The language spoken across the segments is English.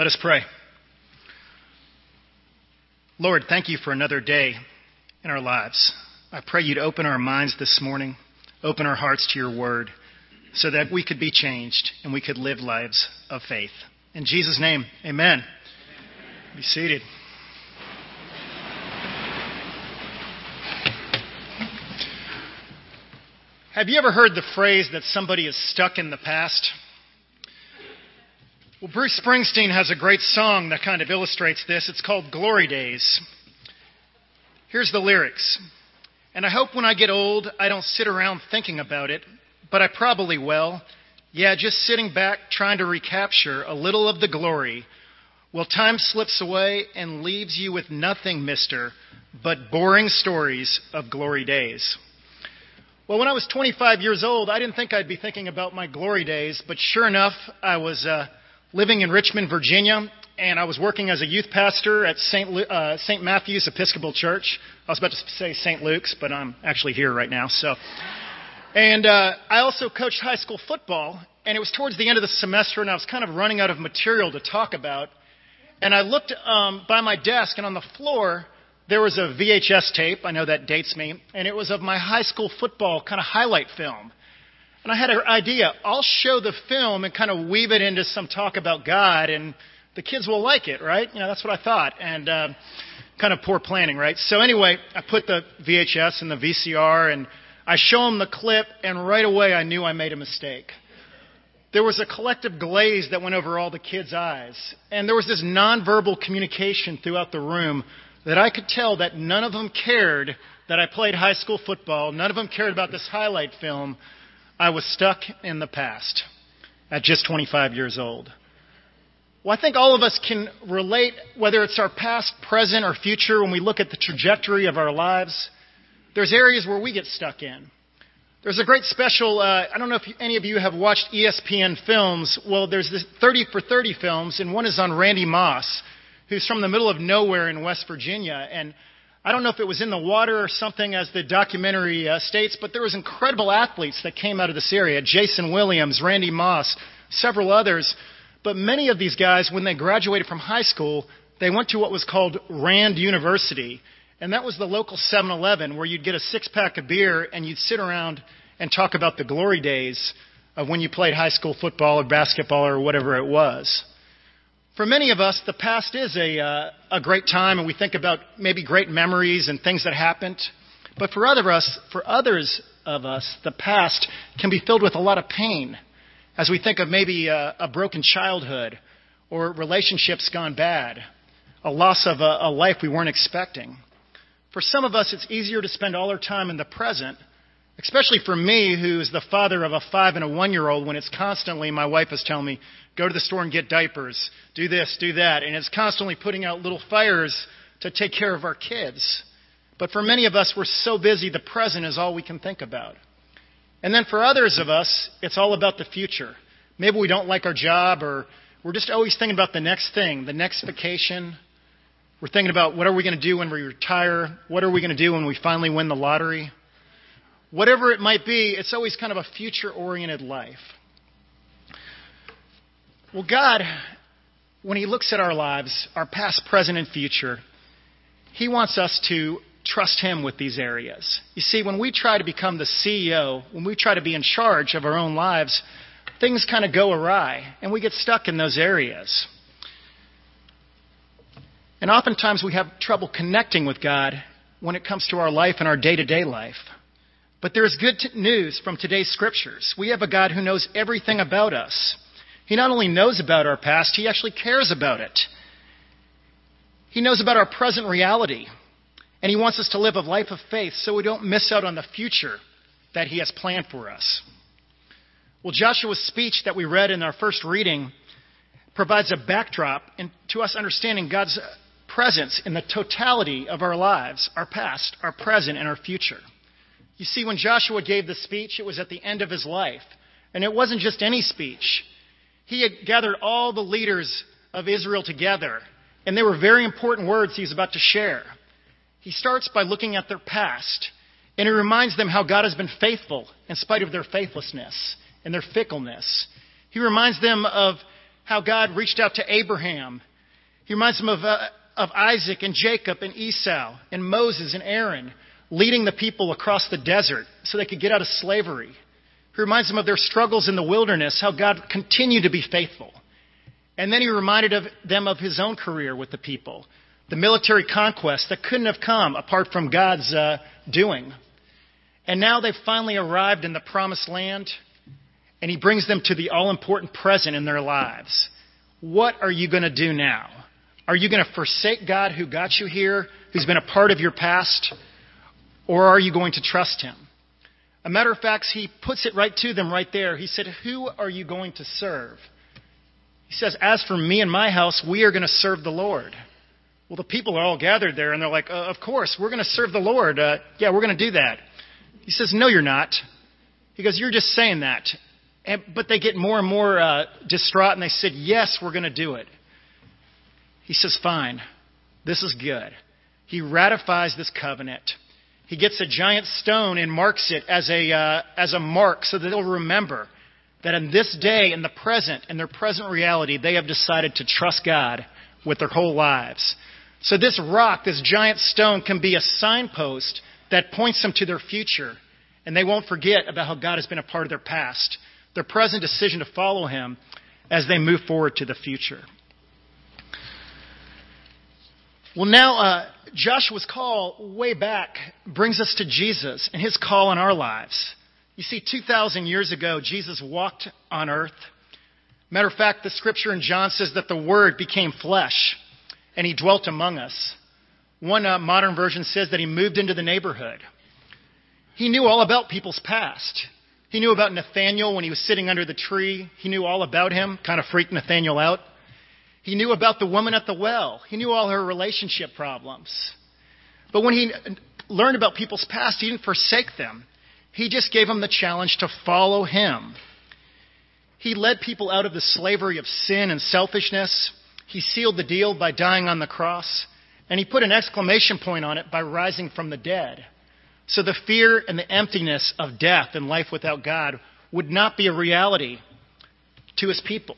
Let us pray. Lord, thank you for another day in our lives. I pray you'd open our minds this morning, open our hearts to your word, so that we could be changed and we could live lives of faith. In Jesus' name, amen. amen. Be seated. Have you ever heard the phrase that somebody is stuck in the past? Well, Bruce Springsteen has a great song that kind of illustrates this. It's called Glory Days. Here's the lyrics. And I hope when I get old, I don't sit around thinking about it, but I probably will. Yeah, just sitting back trying to recapture a little of the glory. Well, time slips away and leaves you with nothing, mister, but boring stories of glory days. Well, when I was 25 years old, I didn't think I'd be thinking about my glory days, but sure enough, I was uh, living in Richmond, Virginia, and I was working as a youth pastor at St. Uh, St. Matthew's Episcopal Church. I was about to say St. Luke's, but I'm actually here right now. So, and uh, I also coached high school football, and it was towards the end of the semester, and I was kind of running out of material to talk about. And I looked um, by my desk, and on the floor there was a VHS tape. I know that dates me, and it was of my high school football kind of highlight film. And I had an idea. I'll show the film and kind of weave it into some talk about God, and the kids will like it, right? You know, that's what I thought. And uh, kind of poor planning, right? So anyway, I put the VHS and the VCR, and I show them the clip, and right away I knew I made a mistake. There was a collective glaze that went over all the kids' eyes, and there was this nonverbal communication throughout the room that I could tell that none of them cared that I played high school football. None of them cared about this highlight film I was stuck in the past at just 25 years old. Well, I think all of us can relate, whether it's our past, present, or future, when we look at the trajectory of our lives. There's areas where we get stuck in. There's a great special, uh, I don't know if any of you have watched ESPN films. Well, there's this 30 for 30 films, and one is on Randy Moss, who's from the middle of nowhere in West Virginia. And I don't know if it was in the water or something, as the documentary uh, states, but there was incredible athletes that came out of this area: Jason Williams, Randy Moss, several others. But many of these guys, when they graduated from high school, they went to what was called Rand University, and that was the local 7-Eleven where you'd get a six-pack of beer and you'd sit around and talk about the glory days of when you played high school football or basketball or whatever it was. For many of us, the past is a, uh, a great time, and we think about maybe great memories and things that happened. But for other us, for others of us, the past can be filled with a lot of pain, as we think of maybe a, a broken childhood, or relationships gone bad, a loss of a, a life we weren't expecting. For some of us, it's easier to spend all our time in the present Especially for me, who's the father of a five and a one year old, when it's constantly, my wife is telling me, go to the store and get diapers, do this, do that. And it's constantly putting out little fires to take care of our kids. But for many of us, we're so busy, the present is all we can think about. And then for others of us, it's all about the future. Maybe we don't like our job, or we're just always thinking about the next thing, the next vacation. We're thinking about what are we going to do when we retire? What are we going to do when we finally win the lottery? Whatever it might be, it's always kind of a future oriented life. Well, God, when He looks at our lives, our past, present, and future, He wants us to trust Him with these areas. You see, when we try to become the CEO, when we try to be in charge of our own lives, things kind of go awry, and we get stuck in those areas. And oftentimes we have trouble connecting with God when it comes to our life and our day to day life. But there is good t- news from today's scriptures. We have a God who knows everything about us. He not only knows about our past, he actually cares about it. He knows about our present reality. And he wants us to live a life of faith so we don't miss out on the future that he has planned for us. Well, Joshua's speech that we read in our first reading provides a backdrop to us understanding God's presence in the totality of our lives, our past, our present, and our future. You see, when Joshua gave the speech, it was at the end of his life. And it wasn't just any speech. He had gathered all the leaders of Israel together, and they were very important words he was about to share. He starts by looking at their past, and he reminds them how God has been faithful in spite of their faithlessness and their fickleness. He reminds them of how God reached out to Abraham. He reminds them of, uh, of Isaac and Jacob and Esau and Moses and Aaron leading the people across the desert so they could get out of slavery. He reminds them of their struggles in the wilderness, how God continued to be faithful. And then he reminded of them of his own career with the people, the military conquest that couldn't have come apart from God's uh, doing. And now they've finally arrived in the promised land, and he brings them to the all important present in their lives. What are you going to do now? Are you going to forsake God who got you here, who's been a part of your past, or are you going to trust him? A matter of fact, he puts it right to them right there. He said, Who are you going to serve? He says, As for me and my house, we are going to serve the Lord. Well, the people are all gathered there, and they're like, uh, Of course, we're going to serve the Lord. Uh, yeah, we're going to do that. He says, No, you're not. He goes, You're just saying that. And, but they get more and more uh, distraught, and they said, Yes, we're going to do it. He says, Fine. This is good. He ratifies this covenant. He gets a giant stone and marks it as a, uh, as a mark so that they'll remember that in this day, in the present, in their present reality, they have decided to trust God with their whole lives. So this rock, this giant stone, can be a signpost that points them to their future. And they won't forget about how God has been a part of their past, their present decision to follow Him as they move forward to the future. Well, now, uh, Joshua's call way back brings us to Jesus and his call on our lives. You see, 2,000 years ago, Jesus walked on earth. Matter of fact, the scripture in John says that the Word became flesh and he dwelt among us. One uh, modern version says that he moved into the neighborhood. He knew all about people's past. He knew about Nathaniel when he was sitting under the tree. He knew all about him, kind of freaked Nathaniel out. He knew about the woman at the well. He knew all her relationship problems. But when he learned about people's past, he didn't forsake them. He just gave them the challenge to follow him. He led people out of the slavery of sin and selfishness. He sealed the deal by dying on the cross. And he put an exclamation point on it by rising from the dead. So the fear and the emptiness of death and life without God would not be a reality to his people.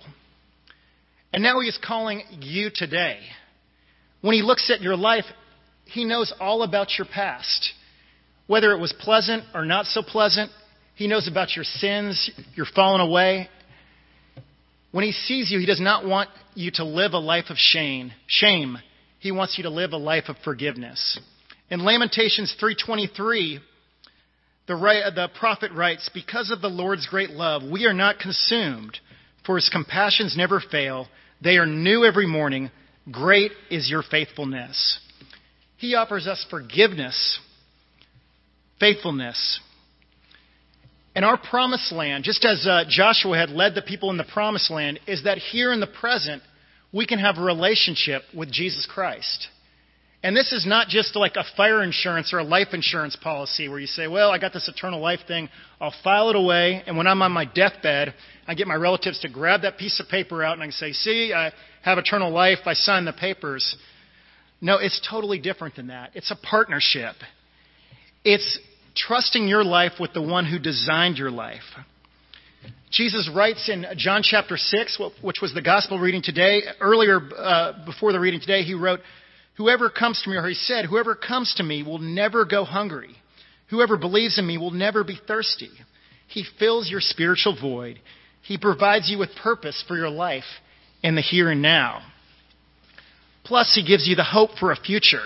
And now he is calling you today. When he looks at your life, he knows all about your past. Whether it was pleasant or not so pleasant, he knows about your sins, your falling away. When he sees you, he does not want you to live a life of shame. Shame. He wants you to live a life of forgiveness. In Lamentations 3:23, the, the prophet writes, "Because of the Lord's great love, we are not consumed, for his compassions never fail. They are new every morning. Great is your faithfulness. He offers us forgiveness, faithfulness. And our promised land, just as uh, Joshua had led the people in the promised land, is that here in the present, we can have a relationship with Jesus Christ. And this is not just like a fire insurance or a life insurance policy where you say, well, I got this eternal life thing. I'll file it away. And when I'm on my deathbed, I get my relatives to grab that piece of paper out and I can say, see, I have eternal life. I sign the papers. No, it's totally different than that. It's a partnership. It's trusting your life with the one who designed your life. Jesus writes in John chapter 6, which was the gospel reading today, earlier uh, before the reading today, he wrote, Whoever comes to me, or he said, Whoever comes to me will never go hungry. Whoever believes in me will never be thirsty. He fills your spiritual void. He provides you with purpose for your life in the here and now. Plus, he gives you the hope for a future.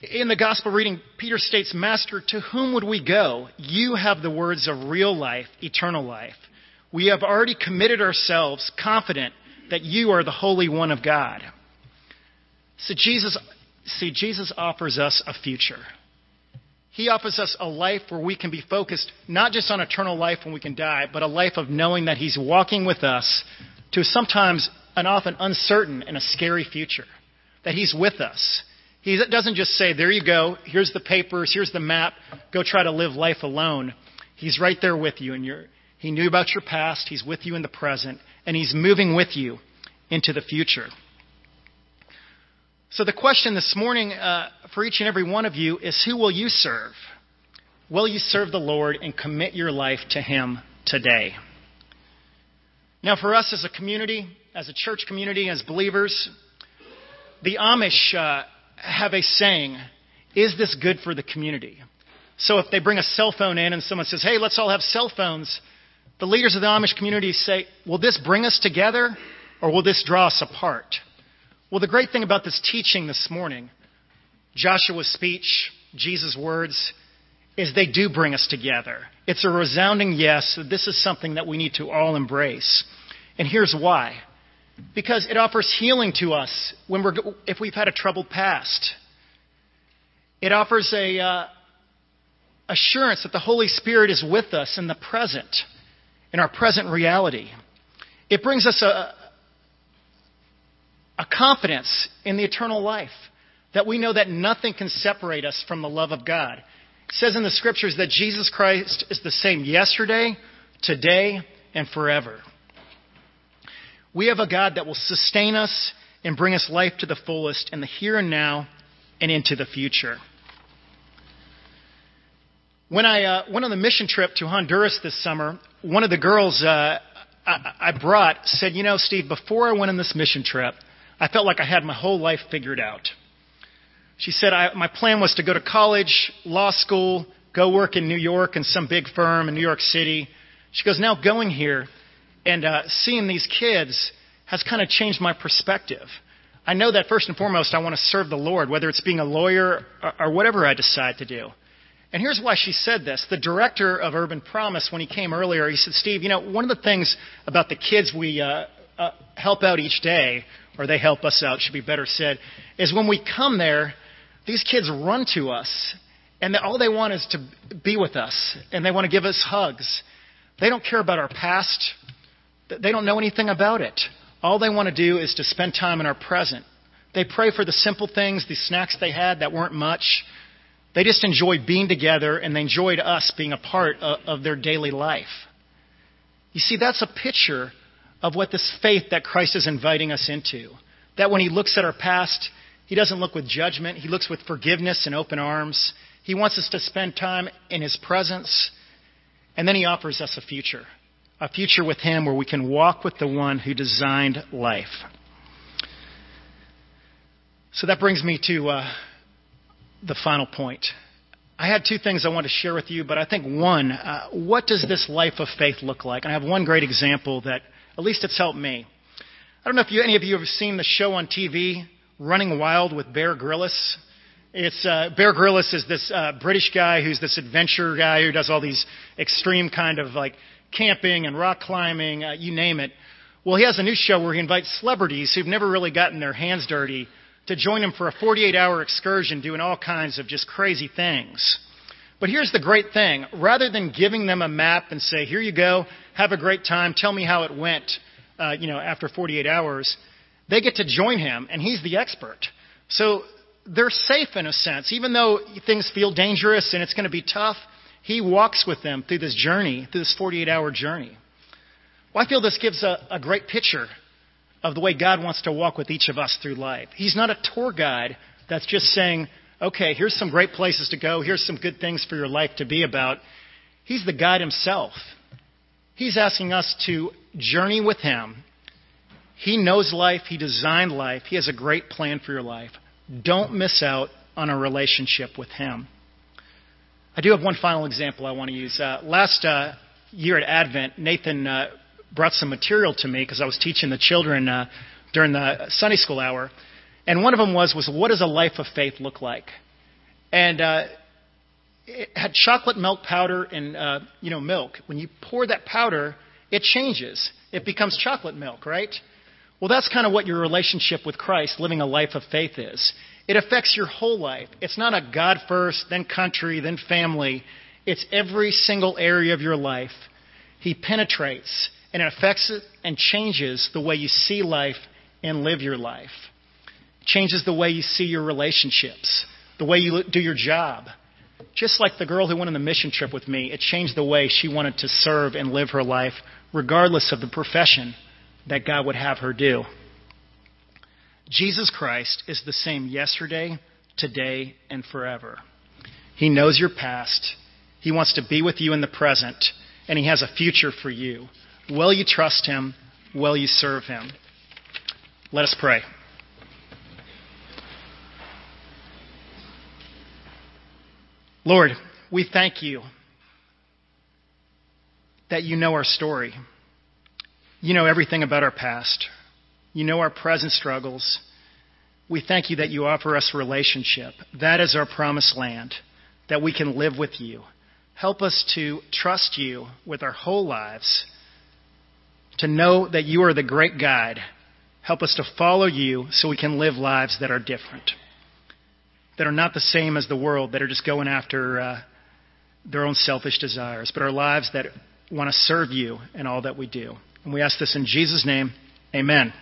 In the gospel reading, Peter states, Master, to whom would we go? You have the words of real life, eternal life. We have already committed ourselves, confident that you are the Holy One of God. So Jesus, see, Jesus offers us a future. He offers us a life where we can be focused not just on eternal life when we can die, but a life of knowing that He's walking with us to sometimes an often uncertain and a scary future. That He's with us. He doesn't just say, there you go, here's the papers, here's the map, go try to live life alone. He's right there with you, and He knew about your past, He's with you in the present, and He's moving with you into the future. So, the question this morning uh, for each and every one of you is who will you serve? Will you serve the Lord and commit your life to Him today? Now, for us as a community, as a church community, as believers, the Amish uh, have a saying Is this good for the community? So if they bring a cell phone in and someone says, Hey, let's all have cell phones, the leaders of the Amish community say, Will this bring us together or will this draw us apart? Well, the great thing about this teaching this morning, Joshua's speech, Jesus' words, is they do bring us together. It's a resounding yes. This is something that we need to all embrace. And here's why. Because it offers healing to us when we're, if we've had a troubled past. It offers a uh, assurance that the Holy Spirit is with us in the present, in our present reality. It brings us a, a confidence in the eternal life that we know that nothing can separate us from the love of God. It says in the scriptures that Jesus Christ is the same yesterday, today, and forever. We have a God that will sustain us and bring us life to the fullest in the here and now and into the future. When I uh, went on the mission trip to Honduras this summer, one of the girls uh, I, I brought said, You know, Steve, before I went on this mission trip, I felt like I had my whole life figured out. She said, My plan was to go to college, law school, go work in New York in some big firm in New York City. She goes, Now going here and uh, seeing these kids has kind of changed my perspective. I know that first and foremost, I want to serve the Lord, whether it's being a lawyer or, or whatever I decide to do. And here's why she said this. The director of Urban Promise, when he came earlier, he said, Steve, you know, one of the things about the kids we uh, uh, help out each day, or they help us out, should be better said, is when we come there, these kids run to us, and all they want is to be with us, and they want to give us hugs. They don't care about our past. They don't know anything about it. All they want to do is to spend time in our present. They pray for the simple things, the snacks they had that weren't much. They just enjoyed being together and they enjoyed us being a part of, of their daily life. You see, that's a picture of what this faith that Christ is inviting us into. That when He looks at our past, He doesn't look with judgment, He looks with forgiveness and open arms. He wants us to spend time in His presence, and then He offers us a future a future with Him where we can walk with the one who designed life. So that brings me to uh, the final point. I had two things I want to share with you, but I think one, uh, what does this life of faith look like? And I have one great example that at least it's helped me. I don't know if you, any of you have seen the show on TV, Running Wild with Bear Grylls. It's uh, Bear Grylls is this uh, British guy who's this adventure guy who does all these extreme kind of like camping and rock climbing, uh, you name it. Well, he has a new show where he invites celebrities who've never really gotten their hands dirty to join him for a 48 hour excursion doing all kinds of just crazy things. But here's the great thing. Rather than giving them a map and say, here you go, have a great time, tell me how it went, uh, you know, after 48 hours, they get to join him and he's the expert. So they're safe in a sense. Even though things feel dangerous and it's going to be tough, he walks with them through this journey, through this 48 hour journey. Well, I feel this gives a, a great picture of the way God wants to walk with each of us through life. He's not a tour guide that's just saying, okay, here's some great places to go, here's some good things for your life to be about. He's the guide himself. He's asking us to journey with him. He knows life, he designed life, he has a great plan for your life. Don't miss out on a relationship with him. I do have one final example I want to use. Uh, last uh, year at Advent, Nathan uh, brought some material to me because I was teaching the children uh, during the Sunday school hour, and one of them was was what does a life of faith look like? And uh, it had chocolate milk powder and uh, you know milk. When you pour that powder, it changes. It becomes chocolate milk, right? Well, that's kind of what your relationship with Christ, living a life of faith, is. It affects your whole life. It's not a God first, then country, then family. It's every single area of your life. He penetrates and it affects it and changes the way you see life and live your life. It changes the way you see your relationships, the way you do your job. Just like the girl who went on the mission trip with me, it changed the way she wanted to serve and live her life, regardless of the profession that God would have her do. Jesus Christ is the same yesterday, today, and forever. He knows your past. He wants to be with you in the present, and He has a future for you. Will you trust Him? Will you serve him. Let us pray. Lord, we thank you that you know our story. You know everything about our past. You know our present struggles. We thank you that you offer us relationship. That is our promised land, that we can live with you. Help us to trust you with our whole lives, to know that you are the great guide. Help us to follow you so we can live lives that are different, that are not the same as the world, that are just going after uh, their own selfish desires, but are lives that want to serve you in all that we do. And we ask this in Jesus' name. Amen.